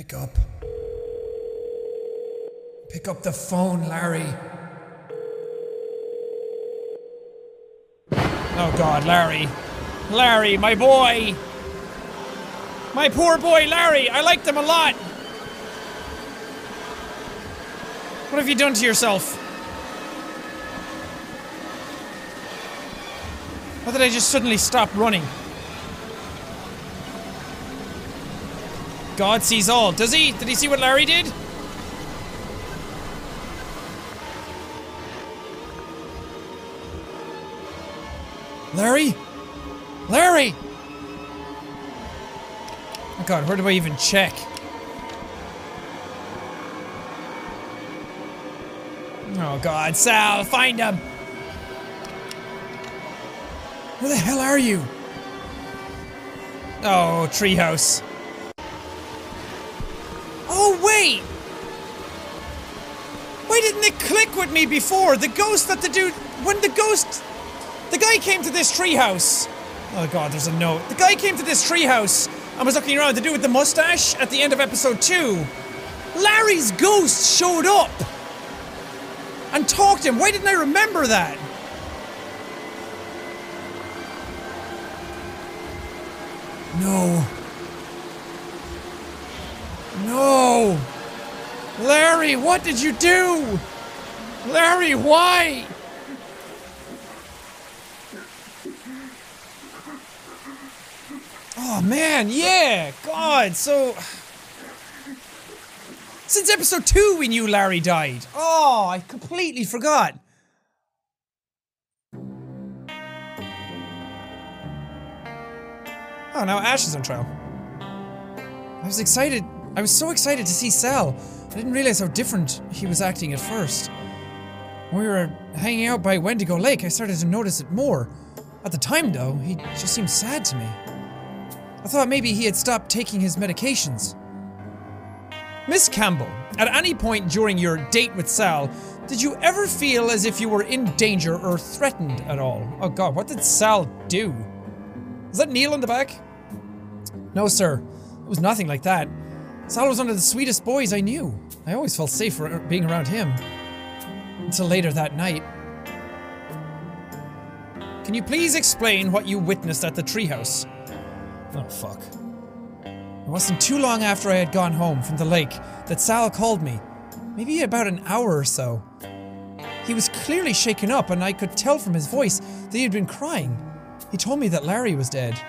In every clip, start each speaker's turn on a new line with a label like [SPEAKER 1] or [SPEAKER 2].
[SPEAKER 1] Pick up. Pick up the phone, Larry. Oh god, Larry. Larry, my boy! My poor boy, Larry! I liked him a lot! What have you done to yourself? Why did I just suddenly stop running? God sees all. Does he? Did he see what Larry did? Larry? Larry! Oh god, where do I even check? Oh god, Sal, find him! Where the hell are you? Oh, treehouse. Didn't it click with me before? The ghost that the dude. When the ghost. The guy came to this treehouse. Oh god, there's a note. The guy came to this treehouse and was looking around. The dude with the mustache at the end of episode 2. Larry's ghost showed up! And talked to him. Why didn't I remember that? No. No! Larry, what did you do? Larry, why? Oh man, yeah! God, so. Since episode 2 we knew Larry died. Oh, I completely forgot. Oh, now Ash is on trial. I was excited. I was so excited to see Sal. I didn't realize how different he was acting at first. When we were hanging out by Wendigo Lake, I started to notice it more. At the time, though, he just seemed sad to me. I thought maybe he had stopped taking his medications. Miss Campbell, at any point during your date with Sal, did you ever feel as if you were in danger or threatened at all? Oh god, what did Sal do? Is that Neil in the back? No, sir. It was nothing like that. Sal was one of the sweetest boys I knew. I always felt safe for being around him. Until later that night. Can you please explain what you witnessed at the treehouse? Oh, fuck. It wasn't too long after I had gone home from the lake that Sal called me. Maybe about an hour or so. He was clearly shaken up, and I could tell from his voice that he had been crying. He told me that Larry was dead.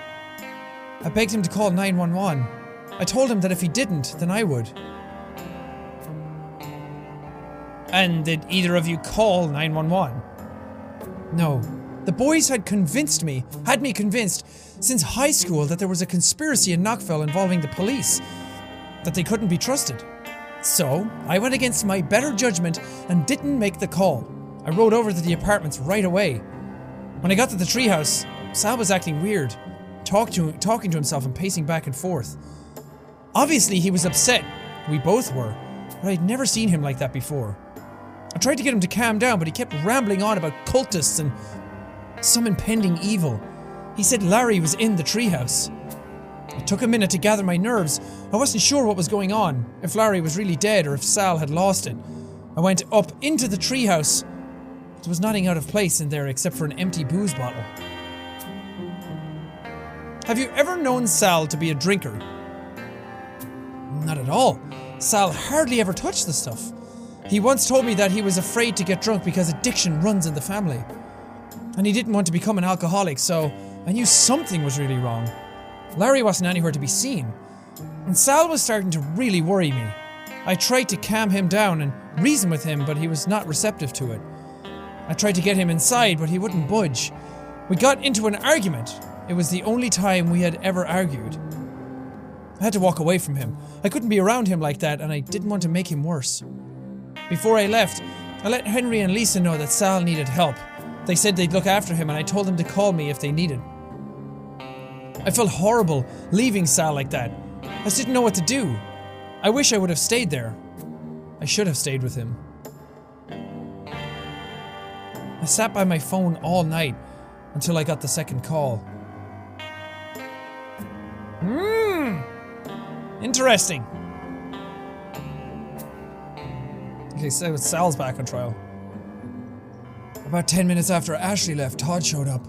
[SPEAKER 1] I begged him to call 911. I told him that if he didn't, then I would. And did either of you call 911? No. The boys had convinced me, had me convinced, since high school that there was a conspiracy in Nockfell involving the police, that they couldn't be trusted. So, I went against my better judgment and didn't make the call. I rode over to the apartments right away. When I got to the treehouse, Sal was acting weird, talk to, talking to himself and pacing back and forth. Obviously, he was upset. We both were, but I'd never seen him like that before. I tried to get him to calm down, but he kept rambling on about cultists and some impending evil. He said Larry was in the treehouse. It took a minute to gather my nerves. I wasn't sure what was going on, if Larry was really dead or if Sal had lost it. I went up into the treehouse. There was nothing out of place in there except for an empty booze bottle. Have you ever known Sal to be a drinker? Not at all. Sal hardly ever touched the stuff. He once told me that he was afraid to get drunk because addiction runs in the family. And he didn't want to become an alcoholic, so I knew something was really wrong. Larry wasn't anywhere to be seen. And Sal was starting to really worry me. I tried to calm him down and reason with him, but he was not receptive to it. I tried to get him inside, but he wouldn't budge. We got into an argument. It was the only time we had ever argued. I had to walk away from him. I couldn't be around him like that, and I didn't want to make him worse. Before I left, I let Henry and Lisa know that Sal needed help. They said they'd look after him, and I told them to call me if they needed. I felt horrible leaving Sal like that. I just didn't know what to do. I wish I would have stayed there. I should have stayed with him. I sat by my phone all night until I got the second call. Interesting. Okay, so Sal's back on trial. About 10 minutes after Ashley left, Todd showed up.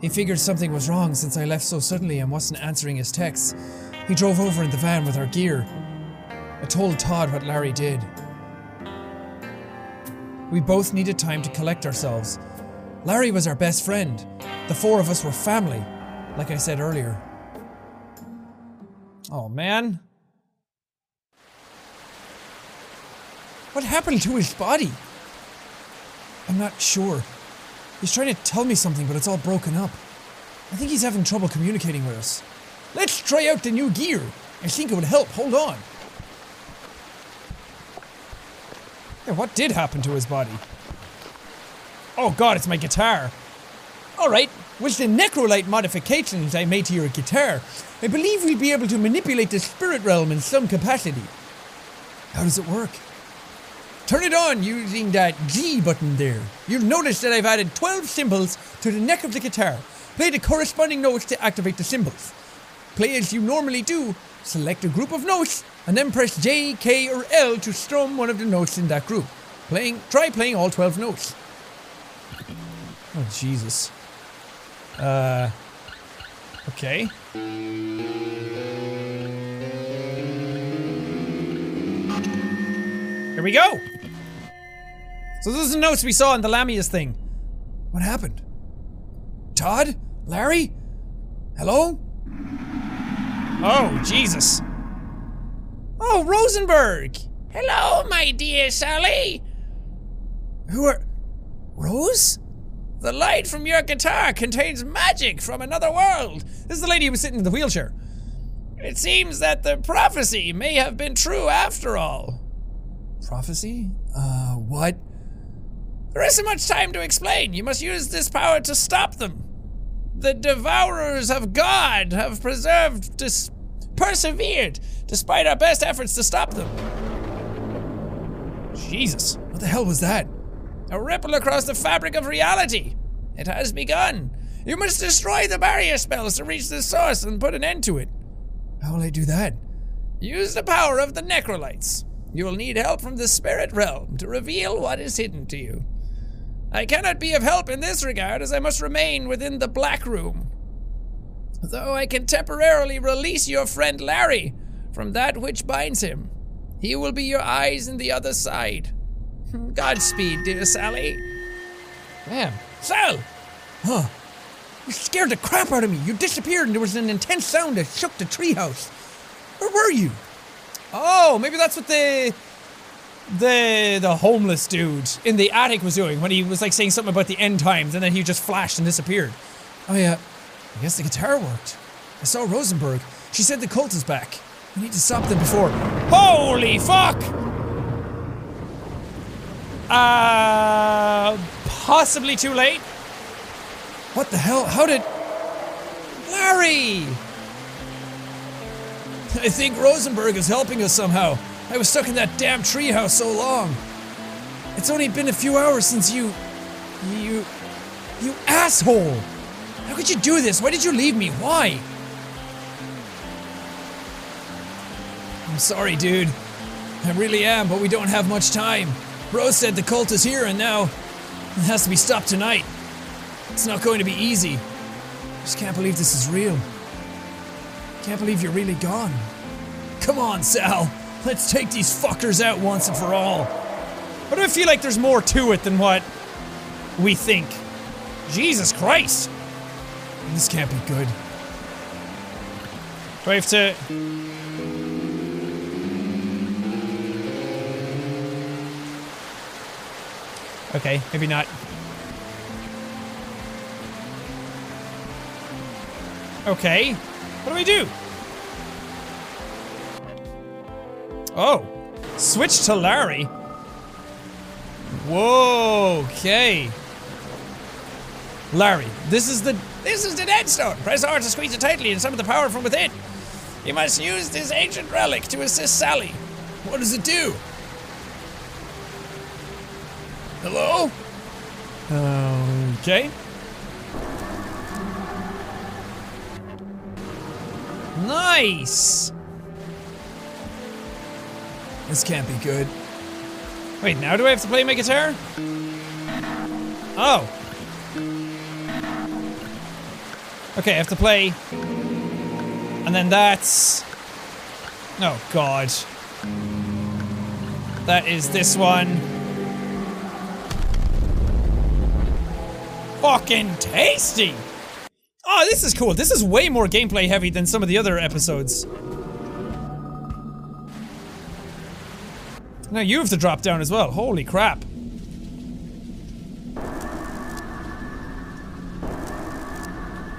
[SPEAKER 1] He figured something was wrong since I left so suddenly and wasn't answering his texts. He drove over in the van with our gear. I told Todd what Larry did. We both needed time to collect ourselves. Larry was our best friend. The four of us were family, like I said earlier. Oh man. What happened to his body? I'm not sure. He's trying to tell me something, but it's all broken up. I think he's having trouble communicating with us. Let's try out the new gear. I think it would help. Hold on. Yeah, what did happen to his body? Oh god, it's my guitar. Alright, with the Necrolite modifications I made to your guitar, I believe we'll be able to manipulate the spirit realm in some capacity. How does it work? Turn it on using that G button there. You'll notice that I've added 12 symbols to the neck of the guitar. Play the corresponding notes to activate the symbols. Play as you normally do, select a group of notes, and then press J, K, or L to strum one of the notes in that group. Playing, try playing all 12 notes. Oh, Jesus. Uh. Okay. Here we go! So those are the notes we saw in the Lamia's thing. What happened? Todd? Larry? Hello? Oh, Jesus. Oh, Rosenberg!
[SPEAKER 2] Hello, my dear Sally.
[SPEAKER 1] Who are. Rose?
[SPEAKER 2] The light from your guitar contains magic from another world.
[SPEAKER 1] This is the lady who was sitting in the wheelchair.
[SPEAKER 2] It seems that the prophecy may have been true after all.
[SPEAKER 1] Prophecy? Uh, what?
[SPEAKER 2] There isn't much time to explain. You must use this power to stop them. The devourers of God have preserved, dis- persevered, despite our best efforts to stop them.
[SPEAKER 1] Jesus, what the hell was that?
[SPEAKER 2] A ripple across the fabric of reality. It has begun. You must destroy the barrier spells to reach the source and put an end to it.
[SPEAKER 1] How will I do that?
[SPEAKER 2] Use the power of the necrolites. You will need help from the spirit realm to reveal what is hidden to you. I cannot be of help in this regard as I must remain within the Black Room. Though I can temporarily release your friend Larry from that which binds him. He will be your eyes in the other side. Godspeed, dear Sally.
[SPEAKER 1] Man.
[SPEAKER 2] Sal!
[SPEAKER 1] Huh. You scared the crap out of me. You disappeared and there was an intense sound that shook the treehouse. Where were you? Oh, maybe that's what the the the homeless dude in the attic was doing when he was like saying something about the end times and then he just flashed and disappeared. Oh yeah, I guess the guitar worked. I saw Rosenberg. She said the cult is back. We need to stop them before. Holy fuck! Uh, possibly too late. What the hell? How did Larry? I think Rosenberg is helping us somehow. I was stuck in that damn treehouse so long. It's only been a few hours since you. You. You asshole! How could you do this? Why did you leave me? Why? I'm sorry, dude. I really am, but we don't have much time. Rose said the cult is here and now it has to be stopped tonight. It's not going to be easy. I just can't believe this is real. Can't believe you're really gone. Come on, Sal. Let's take these fuckers out once and for all. But I feel like there's more to it than what we think? Jesus Christ. This can't be good. Do I have to. Okay, maybe not. Okay. What do we do? Oh. Switch to Larry. Whoa, okay. Larry, this is the
[SPEAKER 2] This is the Dead Stone. Press R to squeeze it tightly and summon the power from within. You must use this ancient relic to assist Sally.
[SPEAKER 1] What does it do? Hello? Um, okay. Nice! This can't be good. Wait, now do I have to play my guitar? Oh. Okay, I have to play. And then that's. Oh, God. That is this one. Fucking tasty! Oh, this is cool. This is way more gameplay heavy than some of the other episodes. Now you have to drop down as well. Holy crap.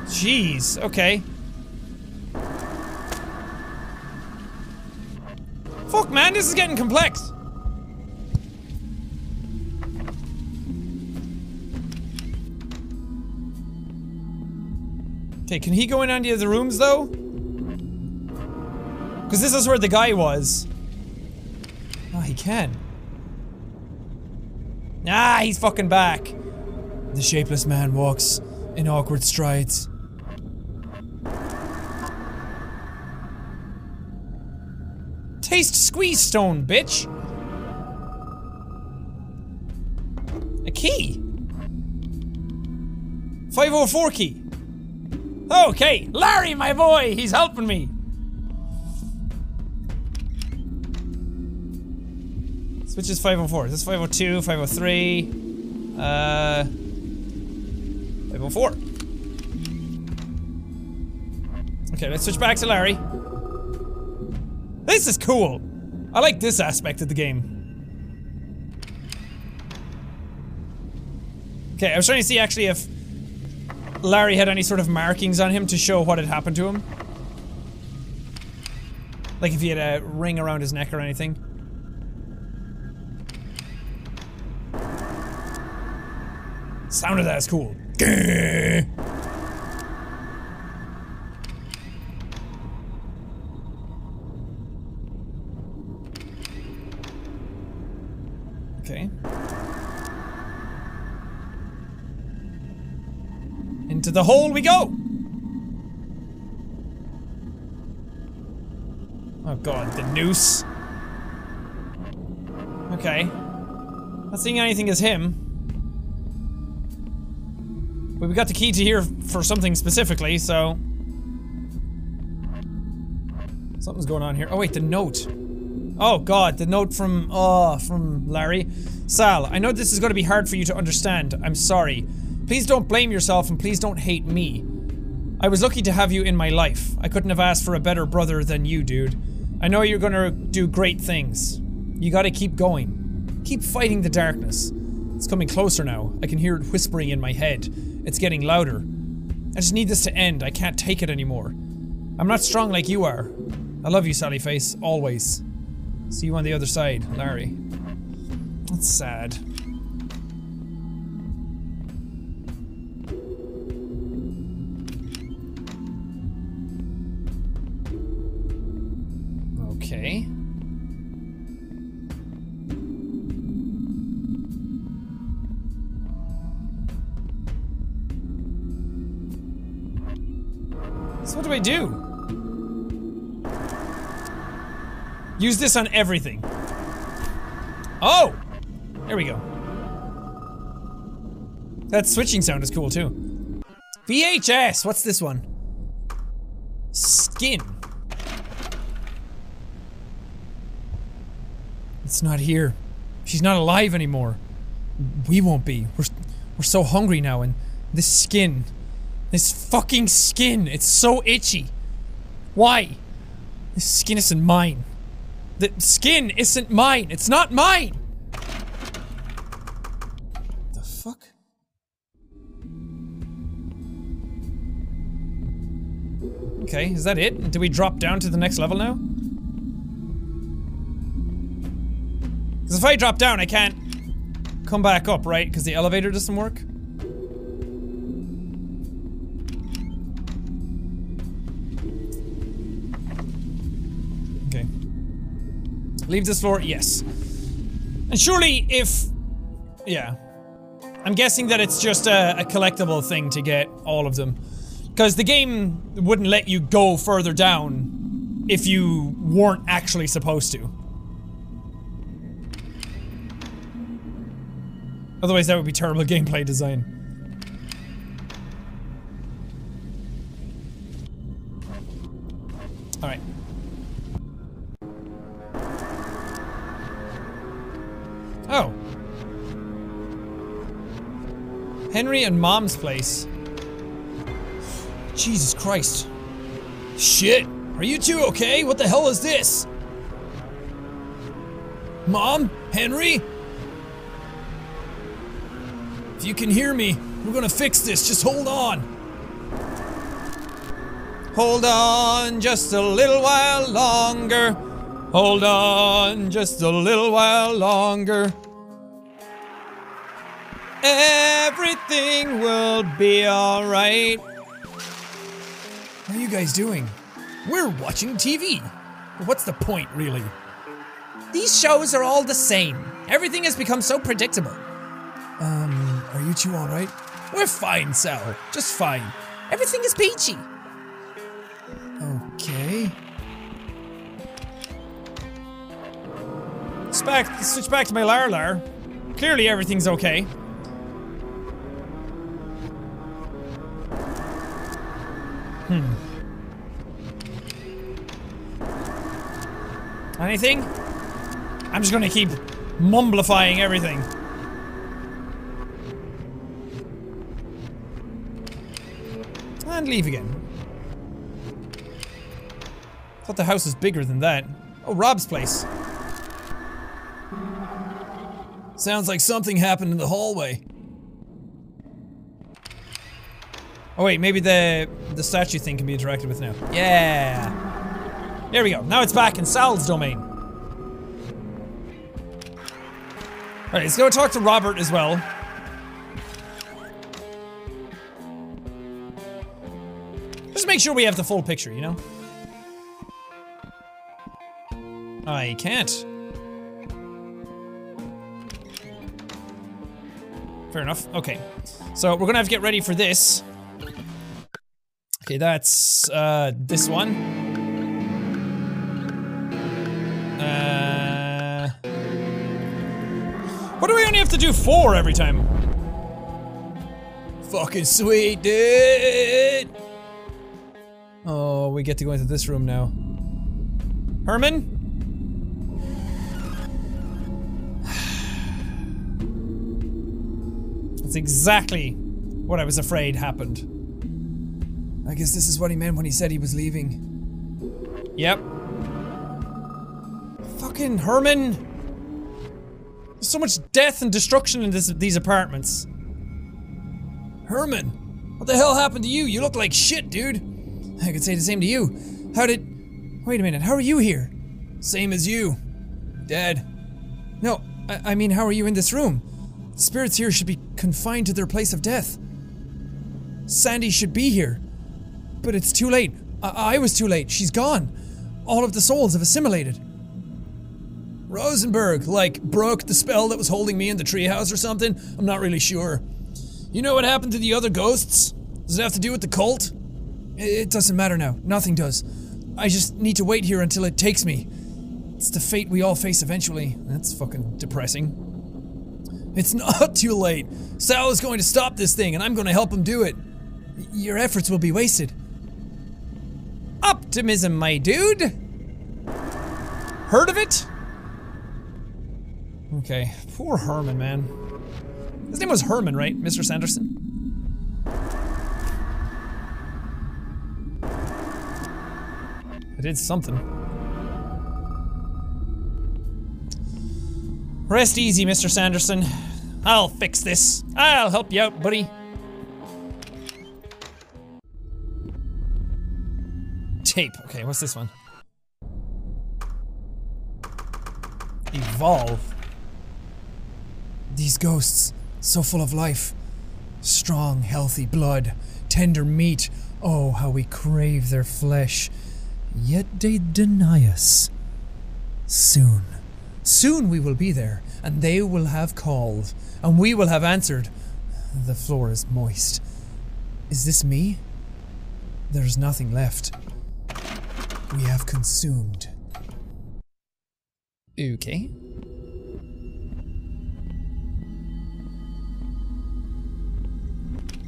[SPEAKER 1] Jeez, okay. Fuck man, this is getting complex. Okay, can he go in any of the rooms though? Because this is where the guy was. Oh, he can. Ah, he's fucking back. The shapeless man walks in awkward strides. Taste squeeze stone, bitch! A key! 504 key! Okay, Larry, my boy, he's helping me! Which is 504? This is 502, 503, uh, 504. Okay, let's switch back to Larry. This is cool! I like this aspect of the game. Okay, I was trying to see actually if Larry had any sort of markings on him to show what had happened to him. Like if he had a ring around his neck or anything. Sound of that is cool. the hole we go! Oh god, the noose. Okay. Not seeing anything as him. But we got the key to here for something specifically, so... Something's going on here. Oh wait, the note. Oh god, the note from, oh, from Larry. Sal, I know this is going to be hard for you to understand. I'm sorry. Please don't blame yourself and please don't hate me. I was lucky to have you in my life. I couldn't have asked for a better brother than you, dude. I know you're gonna do great things. You gotta keep going. Keep fighting the darkness. It's coming closer now. I can hear it whispering in my head. It's getting louder. I just need this to end. I can't take it anymore. I'm not strong like you are. I love you, Sally Face, always. See you on the other side, Larry. That's sad. Do? Use this on everything. Oh! There we go. That switching sound is cool too. VHS! What's this one? Skin. It's not here. She's not alive anymore. We won't be. We're, we're so hungry now and this skin. This fucking skin. It's so itchy. Why? This skin isn't mine. The skin isn't mine. It's not mine. The fuck? Okay, is that it? Do we drop down to the next level now? Because if I drop down, I can't come back up, right? Because the elevator doesn't work? Leave this floor? Yes. And surely if... Yeah. I'm guessing that it's just a, a collectible thing to get all of them. Because the game wouldn't let you go further down if you weren't actually supposed to. Otherwise, that would be terrible gameplay design. Henry and Mom's place. Jesus Christ. Shit! Are you two okay? What the hell is this? Mom? Henry? If you can hear me, we're gonna fix this. Just hold on. Hold on just a little while longer. Hold on just a little while longer. Everything will be alright. What are you guys doing? We're watching TV. What's the point, really?
[SPEAKER 2] These shows are all the same. Everything has become so predictable.
[SPEAKER 1] Um, are you two alright? We're fine, Sal. Just fine.
[SPEAKER 2] Everything is peachy.
[SPEAKER 1] Okay. Back, switch back to my Larlar. Clearly everything's okay. Hmm. Anything? I'm just gonna keep mumblifying everything. And leave again. Thought the house was bigger than that. Oh, Rob's place. Sounds like something happened in the hallway. Oh wait, maybe the the statue thing can be interacted with now. Yeah. There we go. Now it's back in Sal's domain. Alright, let's go talk to Robert as well. Just make sure we have the full picture, you know? I can't. Fair enough. Okay. So we're gonna have to get ready for this. Okay, that's uh this one. Uh What do we only have to do four every time? Fucking sweet, dude! Oh, we get to go into this room now. Herman? That's exactly what I was afraid happened. I guess this is what he meant when he said he was leaving. Yep. Fucking Herman! There's so much death and destruction in this, these apartments. Herman! What the hell happened to you? You look like shit, dude! I could say the same to you. How did. Wait a minute, how are you here? Same as you. Dead. No, I, I mean, how are you in this room? Spirits here should be confined to their place of death. Sandy should be here. But it's too late. I, I was too late. She's gone. All of the souls have assimilated. Rosenberg, like, broke the spell that was holding me in the treehouse or something? I'm not really sure. You know what happened to the other ghosts? Does it have to do with the cult? It doesn't matter now. Nothing does. I just need to wait here until it takes me. It's the fate we all face eventually. That's fucking depressing. It's not too late. Sal is going to stop this thing, and I'm going to help him do it. Your efforts will be wasted. Optimism, my dude! Heard of it? Okay, poor Herman, man. His name was Herman, right? Mr. Sanderson? I did something. Rest easy, Mr. Sanderson. I'll fix this. I'll help you out, buddy. Okay, what's this one? Evolve. These ghosts, so full of life. Strong, healthy blood, tender meat. Oh, how we crave their flesh. Yet they deny us. Soon, soon we will be there, and they will have called, and we will have answered. The floor is moist. Is this me? There's nothing left. We have consumed. Okay.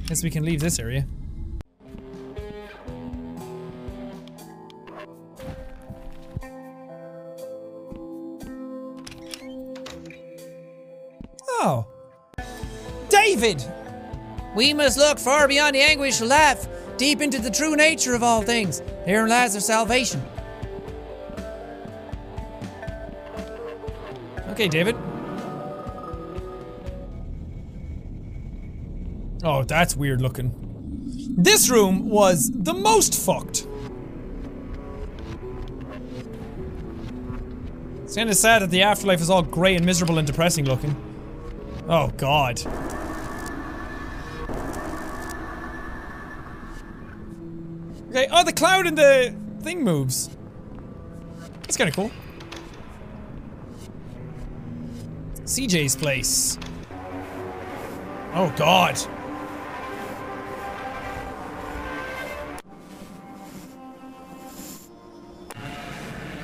[SPEAKER 1] Guess we can leave this area. Oh. David!
[SPEAKER 2] We must look far beyond the anguish of life, deep into the true nature of all things. Therein lies our salvation.
[SPEAKER 1] Okay, David. Oh, that's weird looking. This room was the most fucked. It's kinda sad that the afterlife is all grey and miserable and depressing looking. Oh god. Cloud and the thing moves. That's kinda cool. CJ's place. Oh god.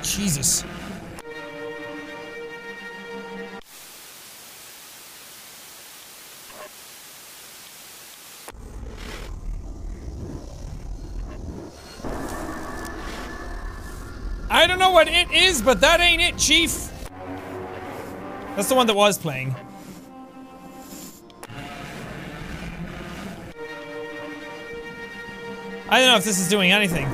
[SPEAKER 1] Jesus. It is, but that ain't it, Chief. That's the one that was playing. I don't know if this is doing anything.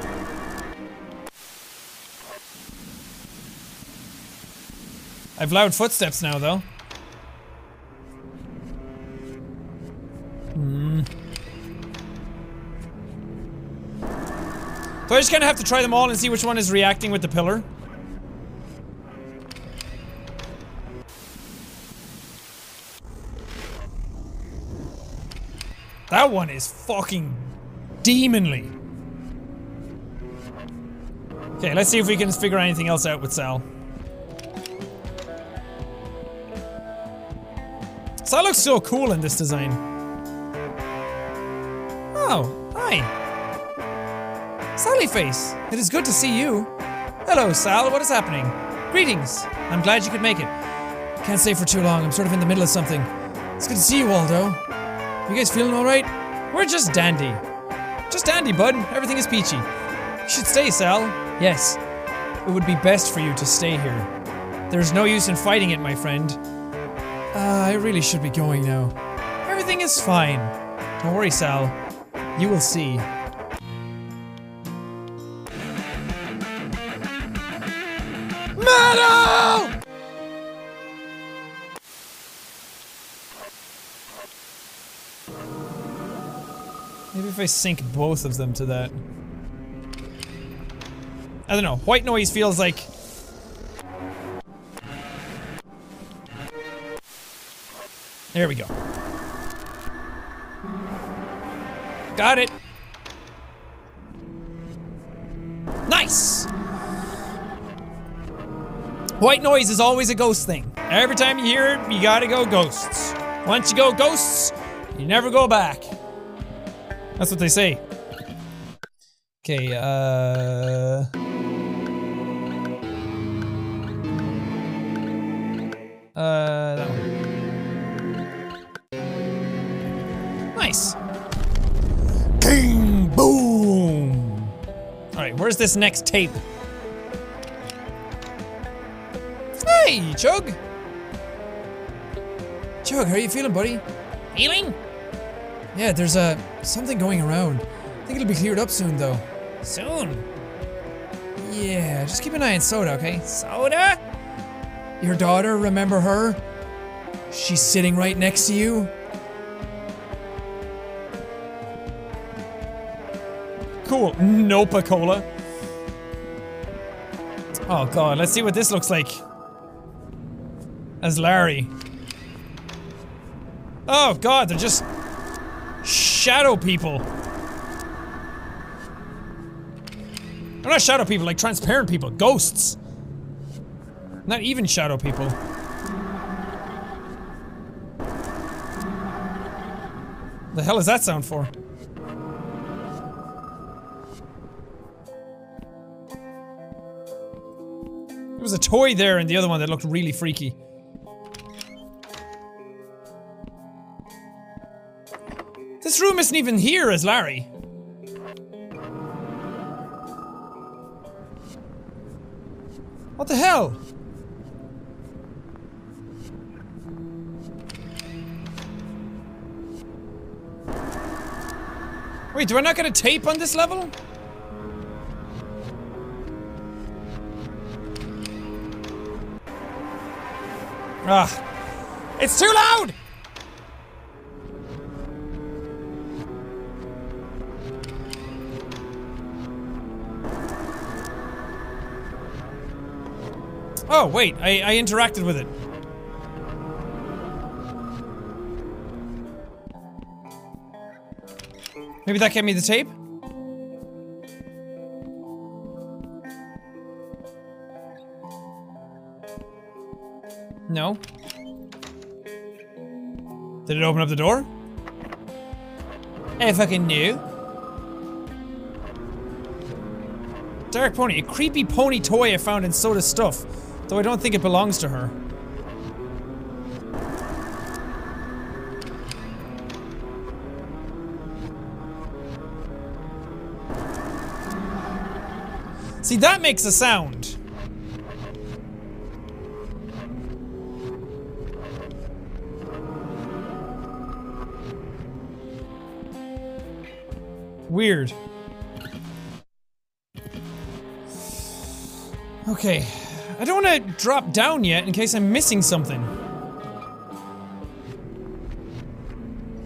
[SPEAKER 1] I've loud footsteps now, though. Hmm. So I just kind of have to try them all and see which one is reacting with the pillar? That one is fucking demonly. Okay, let's see if we can figure anything else out with Sal. Sal looks so cool in this design. Oh, hi. Sally Face, it is good to see you. Hello, Sal, what is happening? Greetings. I'm glad you could make it. Can't stay for too long, I'm sort of in the middle of something. It's good to see you, Waldo. You guys feeling alright? We're just dandy. Just dandy, bud. Everything is peachy. You should stay, Sal. Yes. It would be best for you to stay here. There's no use in fighting it, my friend. Uh, I really should be going now. Everything is fine. Don't worry, Sal. You will see. Maybe if I sync both of them to that. I don't know. White noise feels like. There we go. Got it. Nice. White noise is always a ghost thing. Every time you hear it, you gotta go ghosts. Once you go ghosts, you never go back. That's what they say. Okay, uh. Uh, that one. Nice. King boom. All right, where's this next tape? Hey, Chug. Chug, how are you feeling, buddy?
[SPEAKER 2] Feeling?
[SPEAKER 1] Yeah, there's a something going around. I think it'll be cleared up soon, though.
[SPEAKER 2] Soon.
[SPEAKER 1] Yeah, just keep an eye on Soda, okay?
[SPEAKER 2] Soda?
[SPEAKER 1] Your daughter, remember her? She's sitting right next to you. Cool. Nopa Cola. Oh god, let's see what this looks like. As Larry. Oh god, they're just shadow people. They're not shadow people, like transparent people, ghosts. Not even shadow people. The hell is that sound for? There was a toy there and the other one that looked really freaky. Room isn't even here as Larry. What the hell? Wait, do I not get a tape on this level? Ah. It's too loud! Oh, wait, I, I interacted with it. Maybe that gave me the tape? No. Did it open up the door? I fucking knew. Dark Pony, a creepy pony toy I found in soda stuff, though I don't think it belongs to her. See, that makes a sound. Weird. Okay. I don't want to drop down yet in case I'm missing something.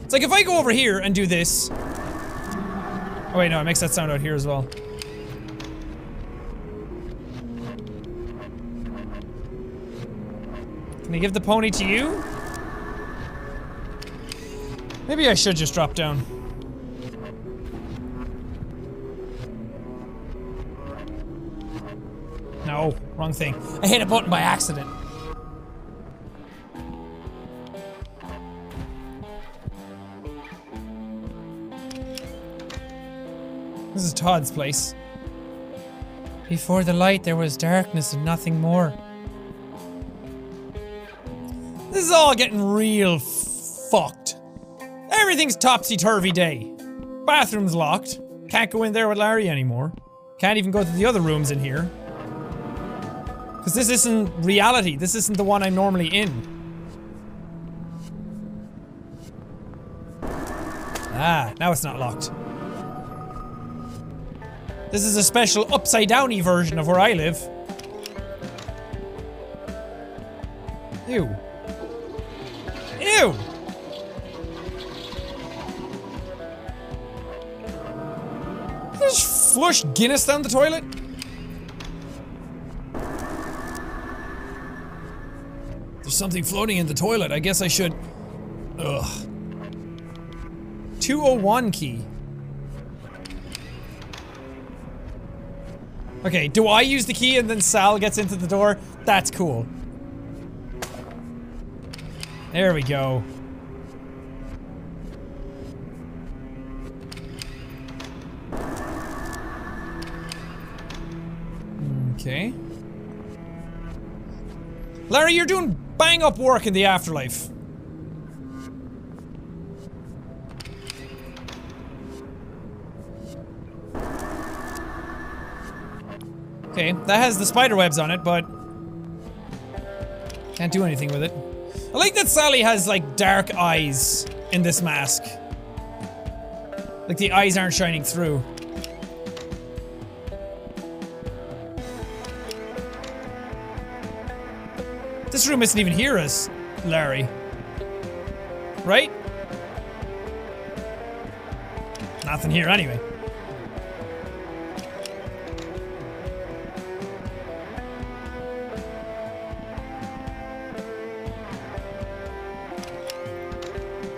[SPEAKER 1] It's like if I go over here and do this. Oh wait, no, it makes that sound out here as well. Can I give the pony to you? Maybe I should just drop down. Wrong thing. I hit a button by accident. This is Todd's place. Before the light, there was darkness and nothing more. This is all getting real fucked. Everything's topsy-turvy day. Bathroom's locked. Can't go in there with Larry anymore. Can't even go to the other rooms in here. Because this isn't reality. This isn't the one I'm normally in. Ah, now it's not locked. This is a special upside downy version of where I live. Ew. Ew! Just flush Guinness down the toilet? Something floating in the toilet. I guess I should. Ugh. 201 key. Okay, do I use the key and then Sal gets into the door? That's cool. There we go. Okay. Larry, you're doing bang up work in the afterlife. Okay, that has the spider webs on it, but can't do anything with it. I like that Sally has like dark eyes in this mask. Like the eyes aren't shining through. This room isn't even here as Larry. Right? Nothing here anyway.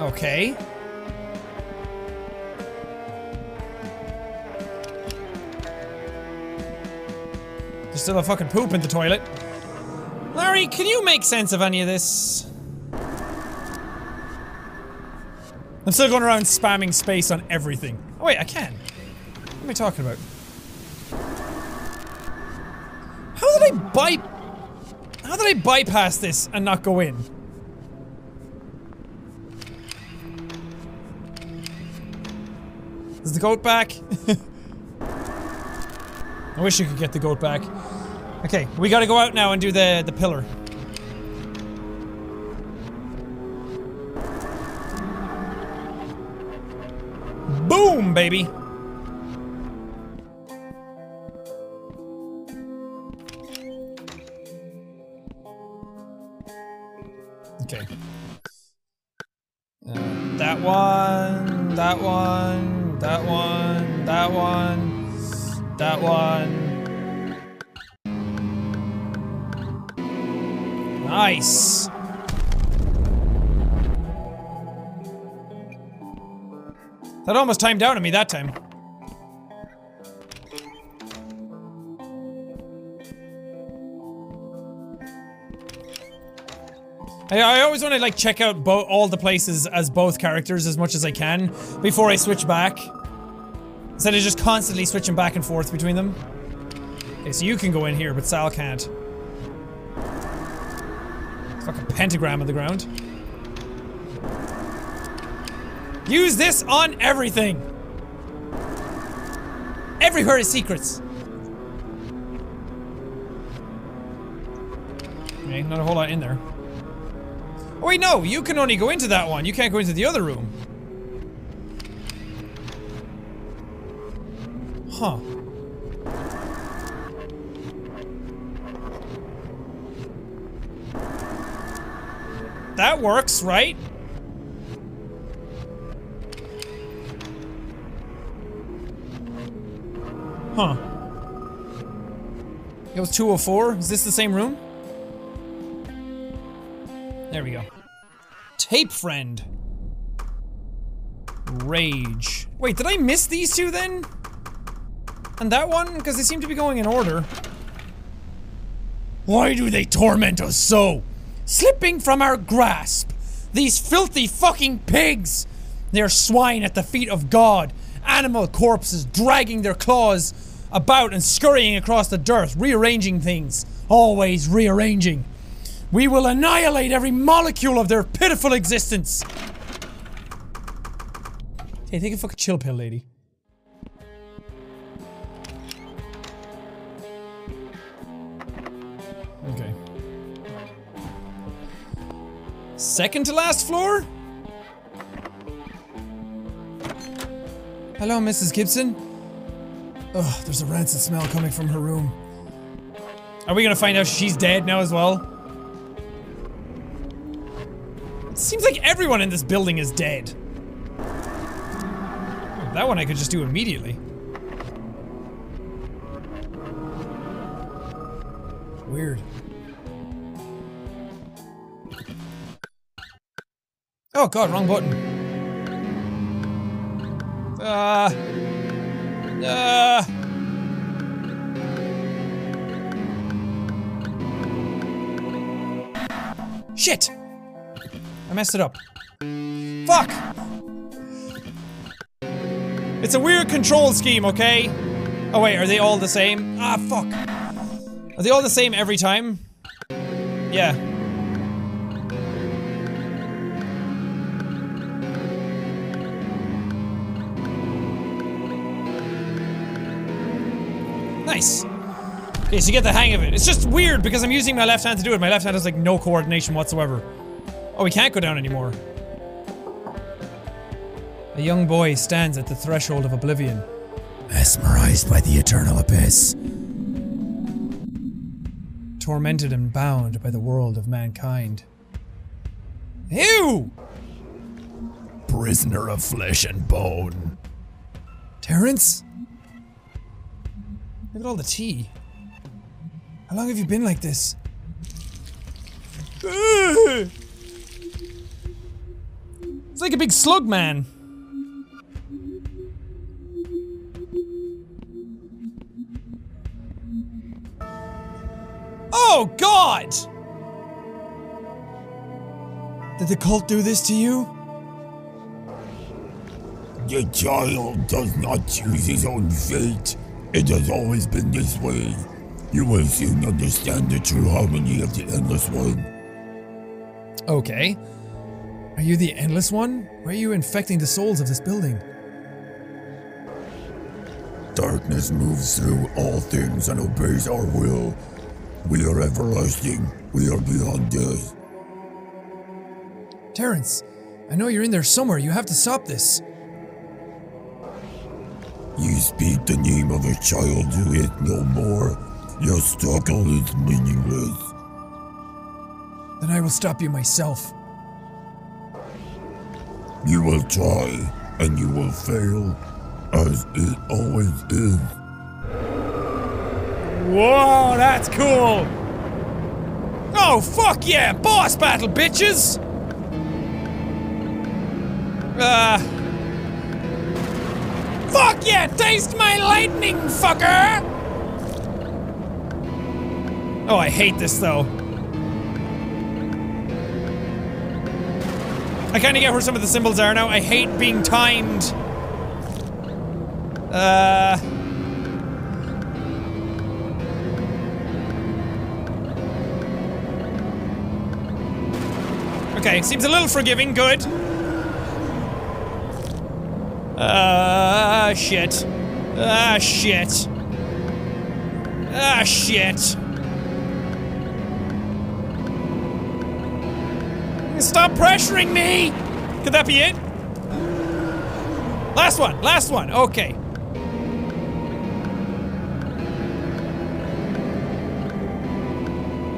[SPEAKER 1] Okay. There's still a fucking poop in the toilet. Can you make sense of any of this? I'm still going around spamming space on everything. Oh wait, I can. What am I talking about? How did I by- How did I bypass this and not go in? Is the goat back? I wish you could get the goat back. Okay, we gotta go out now and do the, the pillar. Boom, baby! Okay. Uh, that one, that one, Nice. That almost timed out on me that time. I, I always want to like check out all the places as both characters as much as I can before I switch back. Instead of just constantly switching back and forth between them. Okay, so you can go in here, but Sal can't. Fucking pentagram on the ground. Use this on everything! Everywhere is secrets! Okay, not a whole lot in there. Oh wait, no! You can only go into that one. You can't go into the other room. Huh. That works, right? Huh. It was 204? Is this the same room? There we go. Tape friend. Rage. Wait, did I miss these two then? And that one? Because they seem to be going in order. Why do they torment us so? Slipping from our grasp. These filthy fucking pigs! They're swine at the feet of God. Animal corpses dragging their claws about and scurrying across the dirt, rearranging things. Always rearranging. We will annihilate every molecule of their pitiful existence! Hey, take a fucking chill pill, lady. Second to last floor? Hello, Mrs. Gibson. Ugh, there's a rancid smell coming from her room. Are we gonna find out she's dead now as well? Seems like everyone in this building is dead. Oh, that one I could just do immediately. Weird. Oh god, wrong button. Ah. Uh. Uh. Shit! I messed it up. Fuck! It's a weird control scheme, okay? Oh wait, are they all the same? Ah, fuck. Are they all the same every time? Yeah. So you get the hang of it. It's just weird because I'm using my left hand to do it. My left hand has like no coordination whatsoever. Oh, we can't go down anymore. A young boy stands at the threshold of oblivion.
[SPEAKER 3] Mesmerized by the eternal abyss.
[SPEAKER 1] Tormented and bound by the world of mankind. Ew!
[SPEAKER 3] Prisoner of flesh and bone.
[SPEAKER 1] Terence? Look at all the tea. How long have you been like this? It's like a big slug man. Oh god! Did the cult do this to you?
[SPEAKER 3] The child does not choose his own fate. It has always been this way. You will soon understand the true harmony of the Endless One.
[SPEAKER 1] Okay. Are you the Endless One? Why are you infecting the souls of this building?
[SPEAKER 3] Darkness moves through all things and obeys our will. We are everlasting. We are beyond death.
[SPEAKER 1] Terence, I know you're in there somewhere. You have to stop this.
[SPEAKER 3] You speak the name of a child who is no more. Your struggle is meaningless.
[SPEAKER 1] Then I will stop you myself.
[SPEAKER 3] You will try, and you will fail, as it always is.
[SPEAKER 2] Whoa, that's cool. Oh, fuck yeah! Boss battle, bitches! Uh. Fuck yeah! Taste my lightning, fucker! Oh, I hate this though. I kind of get where some of the symbols are now. I hate being timed. Uh. Okay, seems a little forgiving. Good. Ah, shit. Ah, shit. Ah, shit. Stop pressuring me! Could that be it? Last one, last one, okay.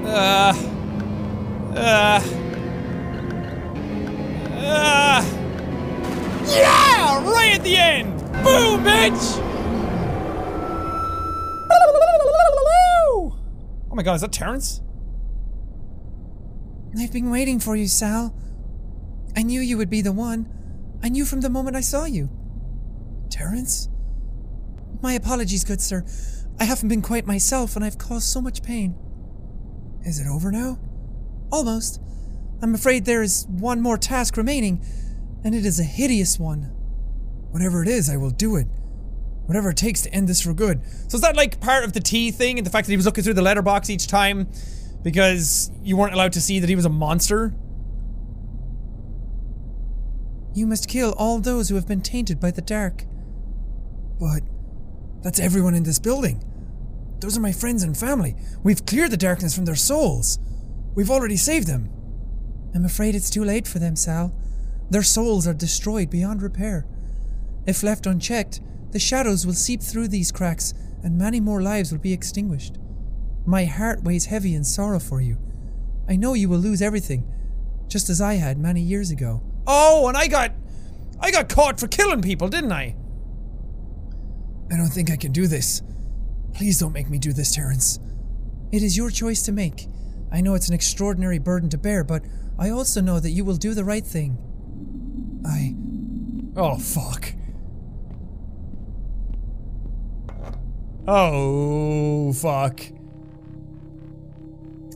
[SPEAKER 2] Uh. Uh. Uh. Yeah! Right at the end! Boom, bitch! Oh my god, is that Terrence?
[SPEAKER 1] I've been waiting for you, Sal. I knew you would be the one. I knew from the moment I saw you. Terence? My apologies, good sir. I haven't been quite myself and I've caused so much pain. Is it over now? Almost. I'm afraid there is one more task remaining, and it is a hideous one. Whatever it is, I will do it. Whatever it takes to end this for good.
[SPEAKER 2] So is that like part of the tea thing and the fact that he was looking through the letterbox each time because you weren't allowed to see that he was a monster?
[SPEAKER 1] You must kill all those who have been tainted by the dark. But that's everyone in this building. Those are my friends and family. We've cleared the darkness from their souls. We've already saved them. I'm afraid it's too late for them, Sal. Their souls are destroyed beyond repair. If left unchecked, the shadows will seep through these cracks and many more lives will be extinguished. My heart weighs heavy in sorrow for you. I know you will lose everything, just as I had many years ago.
[SPEAKER 2] Oh, and I got I got caught for killing people, didn't I?
[SPEAKER 1] I don't think I can do this. Please don't make me do this, Terence. It is your choice to make. I know it's an extraordinary burden to bear, but I also know that you will do the right thing. I.
[SPEAKER 2] Oh, fuck. Oh, fuck.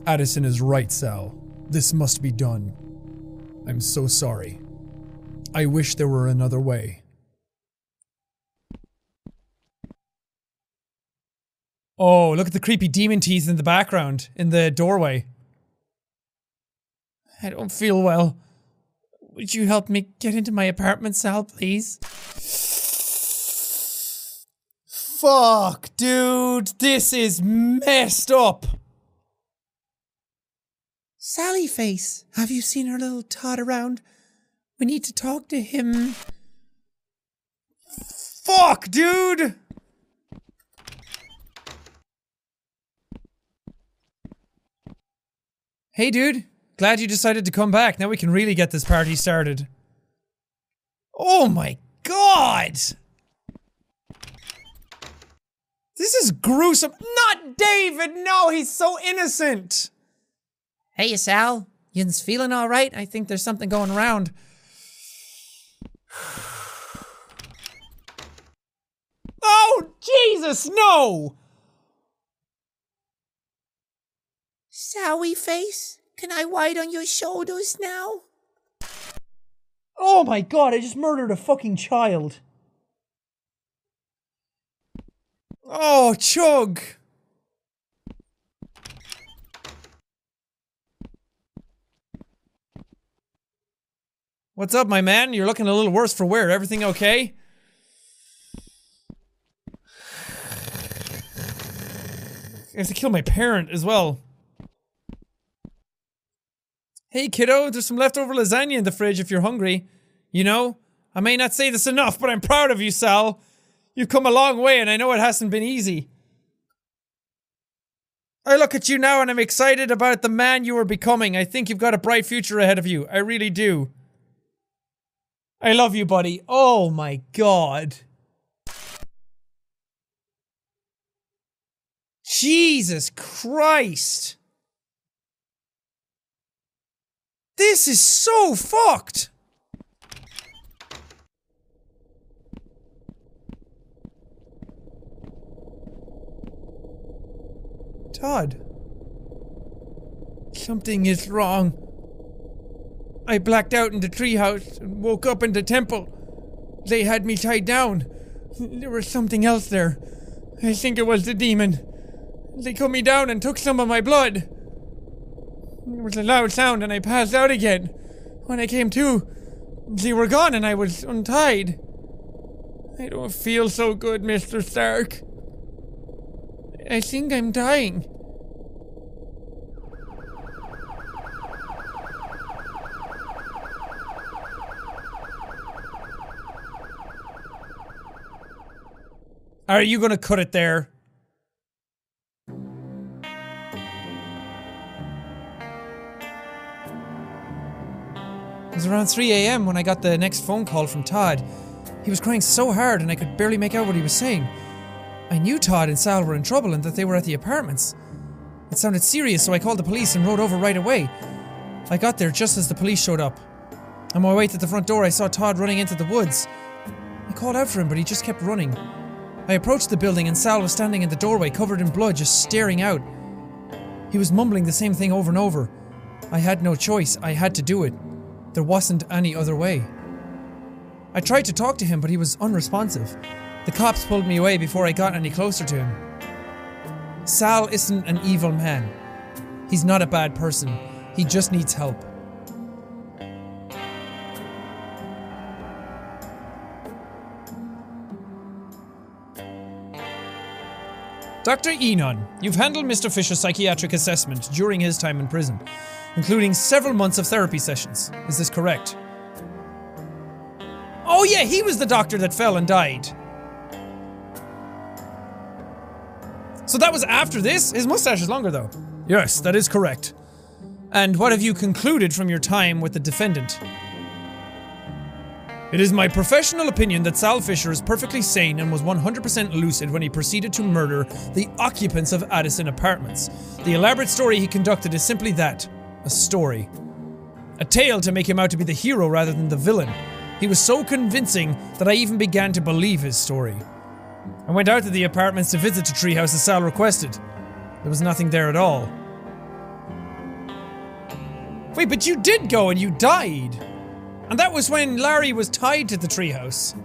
[SPEAKER 1] Addison is right, Sal. This must be done. I'm so sorry. I wish there were another way.
[SPEAKER 2] Oh, look at the creepy demon teeth in the background, in the doorway. I don't feel well. Would you help me get into my apartment, Sal, please? Fuck, dude, this is messed up.
[SPEAKER 1] Sally Face, have you seen her little tot around? We need to talk to him.
[SPEAKER 2] Fuck, dude! Hey, dude. Glad you decided to come back. Now we can really get this party started. Oh my god! This is gruesome. Not David! No, he's so innocent!
[SPEAKER 1] Hey, Sal. Yin's feeling alright? I think there's something going around.
[SPEAKER 2] Oh, Jesus, no!
[SPEAKER 1] Sowie face, can I ride on your shoulders now?
[SPEAKER 2] Oh my god, I just murdered a fucking child. Oh, Chug! What's up, my man? You're looking a little worse for wear. Everything okay?
[SPEAKER 1] I have to kill my parent as well. Hey kiddo, there's some leftover lasagna in the fridge if you're hungry. You know, I may not say this enough, but I'm proud of you, Sal. You've come a long way and I know it hasn't been easy. I look at you now and I'm excited about the man you are becoming. I think you've got a bright future ahead of you. I really do. I love you, buddy. Oh my god. Jesus Christ. This is so fucked. Todd. Something is wrong. I blacked out in the treehouse and woke up in the temple. They had me tied down. There was something else there. I think it was the demon. They cut me down and took some of my blood. There was a loud sound and I passed out again. When I came to, they were gone and I was untied. I don't feel so good, Mr. Stark. I think I'm dying. Are you gonna cut it there? It was around 3 a.m. when I got the next phone call from Todd. He was crying so hard and I could barely make out what he was saying. I knew Todd and Sal were in trouble and that they were at the apartments. It sounded serious, so I called the police and rode over right away. I got there just as the police showed up. On my way to the front door, I saw Todd running into the woods. I called out for him, but he just kept running. I approached the building and Sal was standing in the doorway, covered in blood, just staring out. He was mumbling the same thing over and over. I had no choice, I had to do it. There wasn't any other way. I tried to talk to him, but he was unresponsive. The cops pulled me away before I got any closer to him. Sal isn't an evil man. He's not a bad person. He just needs help. Dr. Enon, you've handled Mr. Fisher's psychiatric assessment during his time in prison, including several months of therapy sessions. Is this correct? Oh, yeah, he was the doctor that fell and died. So that was after this? His mustache is longer, though. Yes, that is correct. And what have you concluded from your time with the defendant? It is my professional opinion that Sal Fisher is perfectly sane and was 100% lucid when he proceeded to murder the occupants of Addison Apartments. The elaborate story he conducted is simply that a story. A tale to make him out to be the hero rather than the villain. He was so convincing that I even began to believe his story. I went out to the apartments to visit the treehouse as Sal requested. There was nothing there at all. Wait, but you did go and you died! And that was when Larry was tied to the treehouse.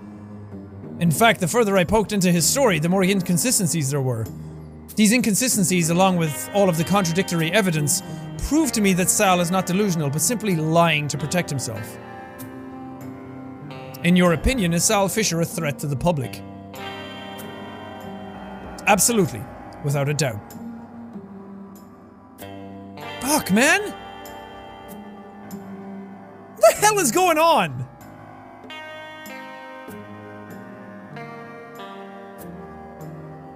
[SPEAKER 1] In fact, the further I poked into his story, the more inconsistencies there were. These inconsistencies, along with all of the contradictory evidence, prove to me that Sal is not delusional, but simply lying to protect himself. In your opinion, is Sal Fisher a threat to the public? Absolutely, without a doubt. Fuck, man! What the hell is going on?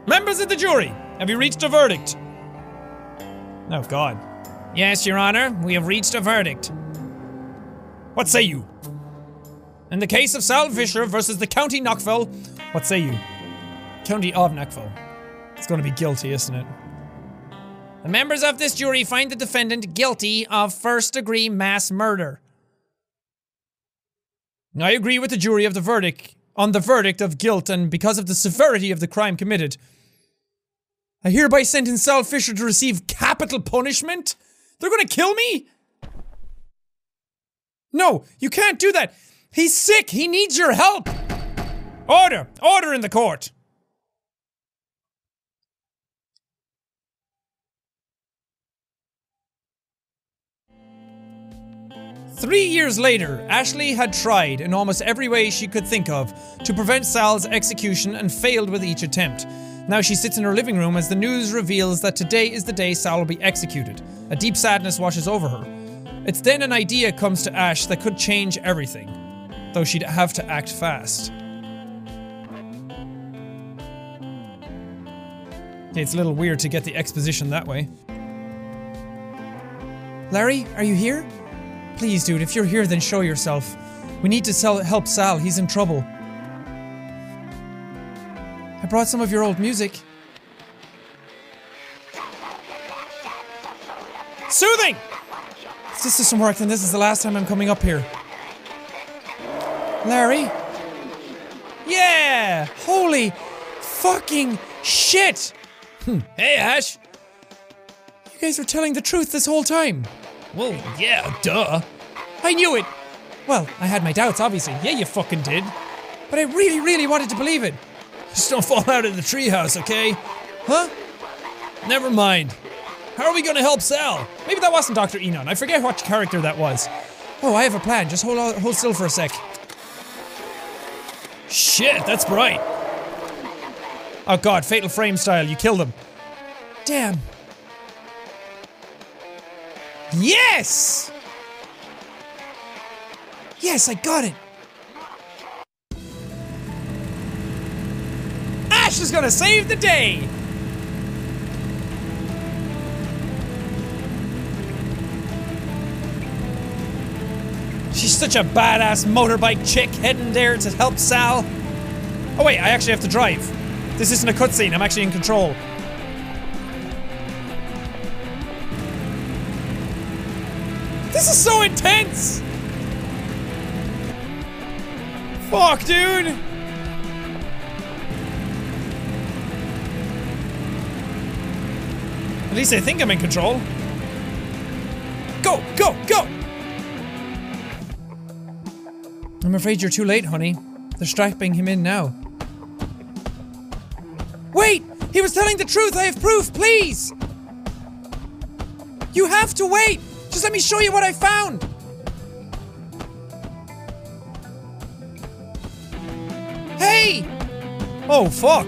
[SPEAKER 1] Members of the jury, have you reached a verdict? Oh, God.
[SPEAKER 2] Yes, Your Honor, we have reached a verdict.
[SPEAKER 1] What say you? In the case of Sal Fisher versus the County of Nockfell, what say you? County of Nockfell. It's gonna be guilty, isn't it?
[SPEAKER 2] The members of this jury find the defendant guilty of first degree mass murder.
[SPEAKER 1] I agree with the jury of the verdict on the verdict of guilt and because of the severity of the crime committed. I hereby sentence Sal Fisher to receive capital punishment? They're gonna kill me? No, you can't do that. He's sick. He needs your help. Order! Order in the court! Three years later, Ashley had tried in almost every way she could think of to prevent Sal's execution and failed with each attempt. Now she sits in her living room as the news reveals that today is the day Sal will be executed. A deep sadness washes over her. It's then an idea comes to Ash that could change everything, though she'd have to act fast. It's a little weird to get the exposition that way. Larry, are you here? Please, dude, if you're here, then show yourself. We need to sell, help Sal. He's in trouble. I brought some of your old music. Soothing! If this doesn't work, then this is the last time I'm coming up here. Larry? Yeah! Holy fucking shit! Hmm.
[SPEAKER 2] Hey, Ash.
[SPEAKER 1] You guys were telling the truth this whole time.
[SPEAKER 2] Well, yeah, duh.
[SPEAKER 1] I knew it! Well, I had my doubts, obviously. Yeah, you fucking did. But I really, really wanted to believe it.
[SPEAKER 2] Just don't fall out of the treehouse, okay?
[SPEAKER 1] Huh?
[SPEAKER 2] Never mind. How are we gonna help Sal?
[SPEAKER 1] Maybe that wasn't Dr. Enon. I forget what character that was. Oh, I have a plan. Just hold, on, hold still for a sec.
[SPEAKER 2] Shit, that's bright.
[SPEAKER 1] Oh god, Fatal Frame style. You killed him. Damn. Yes! Yes, I got it. Ash is gonna save the day! She's such a badass motorbike chick heading there to help Sal. Oh wait, I actually have to drive. This isn't a cutscene, I'm actually in control. This is so intense! Fuck, dude! At least I think I'm in control. Go, go, go! I'm afraid you're too late, honey. They're strapping him in now. Wait! He was telling the truth! I have proof, please! You have to wait! Just let me show you what I found! Hey! Oh, fuck.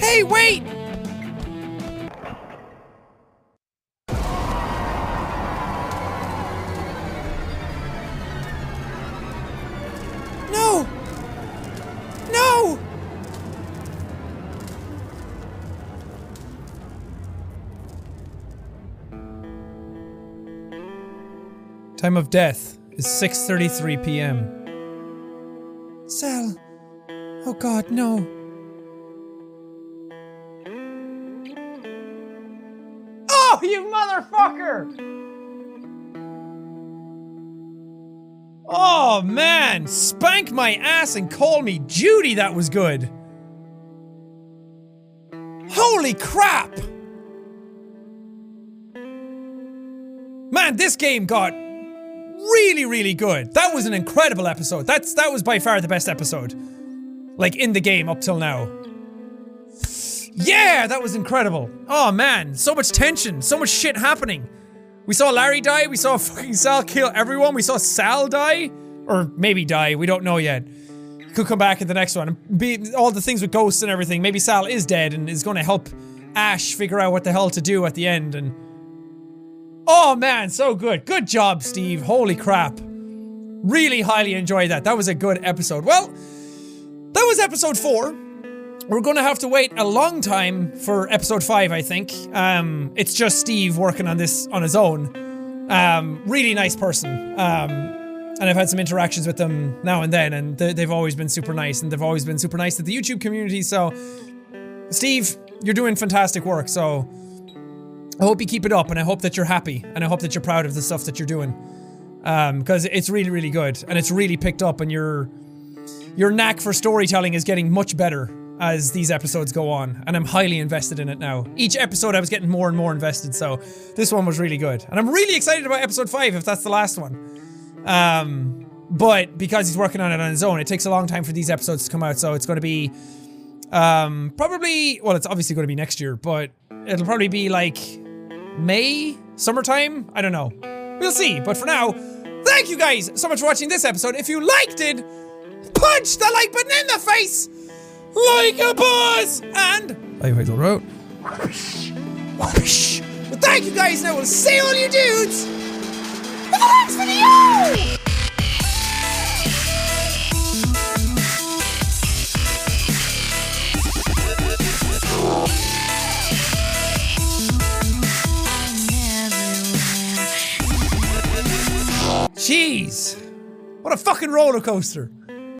[SPEAKER 1] Hey, wait! Time of death is 6:33 p.m. Sal. Oh god, no. Oh, you motherfucker! Oh man, spank my ass and call me Judy, that was good. Holy crap! Man, this game got really, really good. That was an incredible episode. That's that was by far the best episode. Like in the game up till now. Yeah, that was incredible. Oh man, so much tension, so much shit happening. We saw Larry die, we saw fucking Sal kill everyone, we saw Sal die. Or maybe die, we don't know yet. Could come back in the next one. Be all the things with ghosts and everything. Maybe Sal is dead and is gonna help Ash figure out what the hell to do at the end and Oh man, so good. Good job, Steve. Holy crap. Really highly enjoyed that. That was a good episode. Well, that was episode four. We're gonna have to wait a long time for episode five, I think. Um, it's just Steve working on this on his own. Um, really nice person. Um, and I've had some interactions with them now and then, and they, they've always been super nice, and they've always been super nice to the YouTube community. So, Steve, you're doing fantastic work. So, I hope you keep it up and I hope that you're happy and I hope that you're proud of the stuff that you're doing. Um, because it's really, really good and it's really picked up and your your knack for storytelling is getting much better as these episodes go on and I'm highly invested in it now. Each episode I was getting more and more invested so this one was really good. And I'm really excited about episode 5 if that's the last one. Um, but because he's working on it on his own, it takes a long time for these episodes to come out so it's going to be um, probably, well it's obviously going to be next year, but it'll probably be like May? Summertime? I don't know. We'll see. But for now, thank you guys so much for watching this episode. If you liked it, punch the like button in the face! like a boss! And I wiggle out. Whoosh, whoosh. Thank you guys, and I will see all you dudes in the next video! Jeez. What a fucking roller coaster.